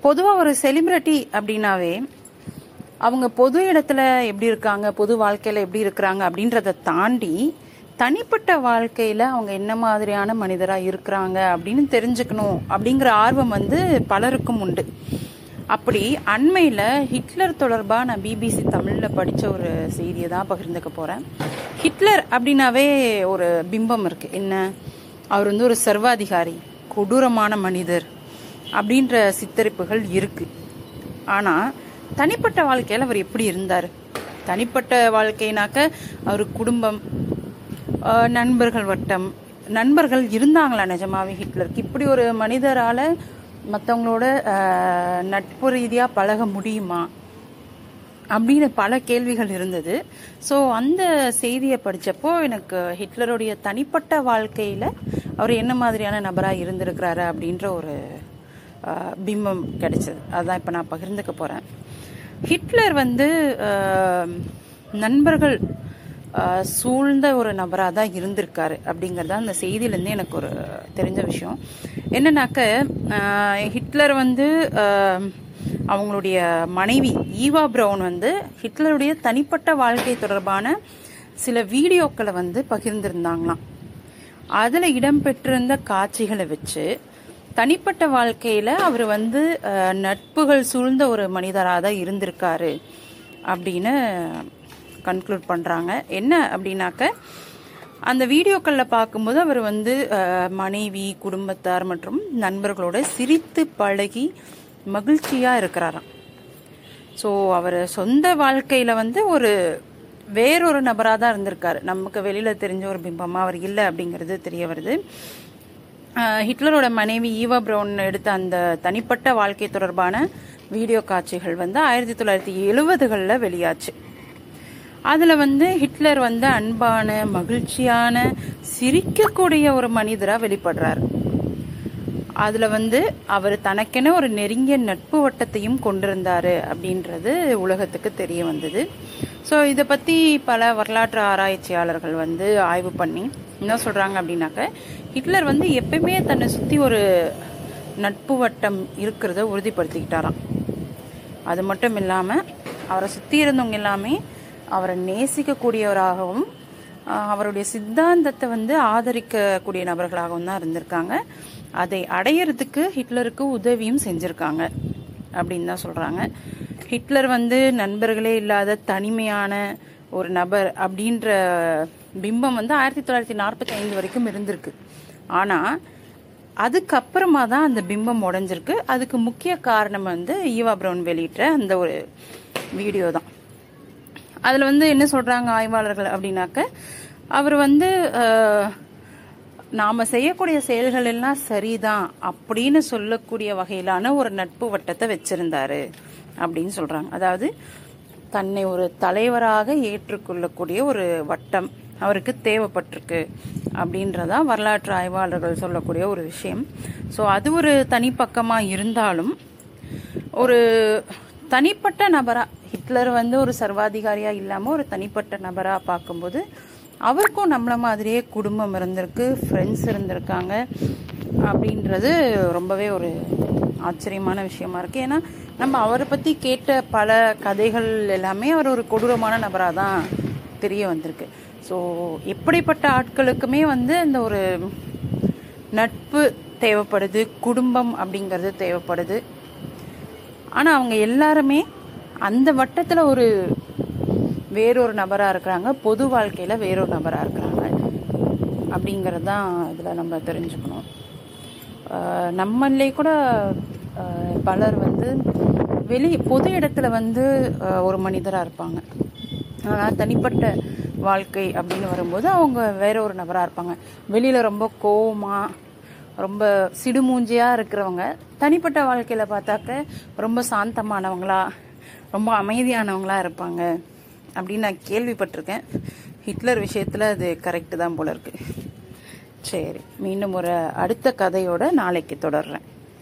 பொதுவாக ஒரு செலிபிரிட்டி அப்படின்னாவே அவங்க பொது இடத்துல எப்படி இருக்காங்க பொது வாழ்க்கையில் எப்படி இருக்கிறாங்க அப்படின்றத தாண்டி தனிப்பட்ட வாழ்க்கையில் அவங்க என்ன மாதிரியான மனிதராக இருக்கிறாங்க அப்படின்னு தெரிஞ்சுக்கணும் அப்படிங்கிற ஆர்வம் வந்து பலருக்கும் உண்டு. அப்படி அண்மையில் ஹிட்லர் தொடர்பாக நான் பிபிசி தமிழில் படித்த ஒரு செய்தியை தான் பகிர்ந்துக்க போகிறேன் ஹிட்லர் அப்படின்னாவே ஒரு பிம்பம் இருக்குது என்ன? அவர் வந்து ஒரு சர்வாதிகாரி கொடூரமான மனிதர். அப்படின்ற சித்தரிப்புகள் இருக்கு. ஆனா தனிப்பட்ட வாழ்க்கையில் அவர் எப்படி இருந்தார்? தனிப்பட்ட வாழ்க்கைனாக்க அவர் குடும்பம் நண்பர்கள் வட்டம் நண்பர்கள் இருந்தாங்களா நிஜமாவே ஹிட்லருக்கு? இப்படி ஒரு மனிதரால மற்றவங்களோட நட்பு ரீதியா பழக முடியுமா? அப்படின்னு பல கேள்விகள் இருந்தது. ஸோ அந்த செய்தியை படித்தப்போ எனக்கு ஹிட்லருடைய தனிப்பட்ட வாழ்க்கையில் அவர் என்ன மாதிரியான நபராக இருந்திருக்கிறாரு அப்படின்ற ஒரு பிம்பம் கிடைச்சது. அதான் இப்போ நான் பகிர்ந்துக்க போகிறேன் ஹிட்லர் வந்து நண்பர்கள் சூழ்ந்த ஒரு நபராக தான் இருந்திருக்காரு அப்படிங்கிறது அந்த செய்தியிலேருந்து எனக்கு ஒரு தெரிஞ்ச விஷயம். என்னன்னாக்க ஹிட்லர் வந்து அவங்களுடைய மனைவி ஈவா பிரவுன் வந்து ஹிட்லருடைய தனிப்பட்ட வாழ்க்கை தொடர்பான சில வீடியோக்களை வந்து பகிர்ந்திருந்தாங்களாம். அதில் இடம்பெற்றிருந்த காட்சிகளை வச்சு தனிப்பட்ட வாழ்க்கையில் அவர் வந்து நட்புகள் சூழ்ந்த ஒரு மனிதராக தான் இருந்திருக்காரு அப்படின்னு கன்க்ளூட் பண்ணுறாங்க என்ன அப்படின்னாக்க அந்த வீடியோக்களில் பார்க்கும்போது அவர் வந்து மனைவி குடும்பத்தார் மற்றும் நண்பர்களோட சிரித்து பழகி மகிழ்ச்சியாக இருக்கிறாராம். ஸோ அவர் சொந்த வாழ்க்கையில் வந்து ஒரு வேறொரு நபராக தான் இருந்திருக்காரு. நமக்கு வெளியில் தெரிஞ்ச ஒரு பிம்பமாக அவர் இல்லை அப்படிங்கிறது தெரிய வருது. ஹிட்லரோட மனைவி ஈவா பிரவுன் எடுத்த அந்த தனிப்பட்ட வாழ்க்கை தொடர்பான வீடியோ காட்சிகள் வந்து ஆயிரத்தி தொள்ளாயிரத்தி எழுபதுகளில் வெளியாச்சு. அதில் வந்து ஹிட்லர் வந்து அன்பான மகிழ்ச்சியான சிரிக்கக்கூடிய ஒரு மனிதராக வெளிப்படுறார். அதில் வந்து அவர் தனக்கென ஒரு நெருங்கிய நட்பு வட்டத்தையும் கொண்டிருந்தார் அப்படின்றது உலகத்துக்கு தெரிய வந்தது. ஸோ இதை பற்றி பல வரலாற்று ஆராய்ச்சியாளர்கள் வந்து ஆய்வு பண்ணி என்ன சொல்கிறாங்க அப்படின்னாக்க ஹிட்லர் வந்து எப்பயுமே தன்னை சுற்றி ஒரு நட்பு வட்டம் இருக்கிறத உறுதிப்படுத்திக்கிட்டாராம். அது மட்டும் இல்லாமல் அவரை சுற்றி இருந்தவங்க எல்லாமே அவரை நேசிக்கக்கூடியவராகவும் அவருடைய சித்தாந்தத்தை வந்து ஆதரிக்கக்கூடிய நபர்களாகவும் தான் இருந்திருக்காங்க. அதை அடையறதுக்கு ஹிட்லருக்கு உதவியும் செஞ்சுருக்காங்க அப்படின்னு தான் சொல்கிறாங்க ஹிட்லர் வந்து நண்பர்களே இல்லாத தனிமையான ஒரு நபர் அப்படின்ற பிம்பம் வந்து ஆயிரத்தி தொள்ளாயிரத்தி நாற்பத்தி ஐந்து வரைக்கும் இருந்திருக்கு. ஆனா அதுக்கப்புறமா தான் அந்த பிம்பம் உடஞ்சிருக்கு. அதுக்கு முக்கிய காரணம் வந்து ஈவா பிரவுன் வெளியிட்ட அந்த ஒரு வீடியோ தான். அதுல வந்து என்ன சொல்றாங்க ஆய்வாளர்கள் அப்படின்னாக்க அவர் வந்து நாம் நாம செய்யக்கூடிய செயல்கள் எல்லாம் சரிதான் அப்படின்னு சொல்லக்கூடிய வகையிலான ஒரு நட்பு வட்டத்தை வச்சிருந்தாரு. அப்படின்னு சொல்றாங்க. அதாவது தன்னை ஒரு தலைவராக ஏற்றுக்கொள்ளக்கூடிய ஒரு வட்டம் அவருக்கு தேவைப்பட்டிருக்கு அப்படின்றதா வரலாற்று ஆய்வாளர்கள் சொல்லக்கூடிய ஒரு விஷயம். ஸோ அது ஒரு தனிப்பக்கமாக இருந்தாலும் ஒரு தனிப்பட்ட நபரா ஹிட்லர் வந்து ஒரு சர்வாதிகாரியா இல்லாம ஒரு தனிப்பட்ட நபரா பார்க்கும்போது அவருக்கும் நம்மள மாதிரியே குடும்பம் இருந்திருக்கு ஃப்ரெண்ட்ஸ் இருந்திருக்காங்க அப்படின்றது ரொம்பவே ஒரு ஆச்சரியமான விஷயமா இருக்குது ஏன்னா நம்ம அவரை பற்றி கேட்ட பல கதைகள் எல்லாமே அவர் ஒரு கொடூரமான நபராக தான் தெரிய வந்திருக்கு. ஸோ எப்படிப்பட்ட ஆட்களுக்குமே வந்து இந்த ஒரு நட்பு தேவைப்படுது குடும்பம் அப்படிங்கிறது தேவைப்படுது. ஆனால் அவங்க எல்லாருமே அந்த வட்டத்தில் ஒரு வேறொரு நபராக இருக்கிறாங்க. பொது வாழ்க்கையில் வேறொரு நபராக இருக்கிறாங்க. அப்படிங்கிறது தான் இதில் நம்ம தெரிஞ்சுக்கணும். நம்மளே கூட பலர் வந்து வெளி பொது இடத்துல வந்து ஒரு மனிதராக இருப்பாங்க. ஆனால் தனிப்பட்ட வாழ்க்கை அப்படின்னு வரும்போது அவங்க வேற ஒரு நபராக இருப்பாங்க. வெளியில் ரொம்ப கோவமாக ரொம்ப சிடுமூஞ்சியாக இருக்கிறவங்க தனிப்பட்ட வாழ்க்கையில் பார்த்தாக்க ரொம்ப சாந்தமானவங்களா ரொம்ப அமைதியானவங்களா இருப்பாங்க அப்படின்னு நான் கேள்விப்பட்டிருக்கேன். ஹிட்லர் விஷயத்தில் அது கரெக்டு தான் போல இருக்கு. சரி மீண்டும் ஒரு அடுத்த கதையோட நாளைக்கு தொடர்றேன்.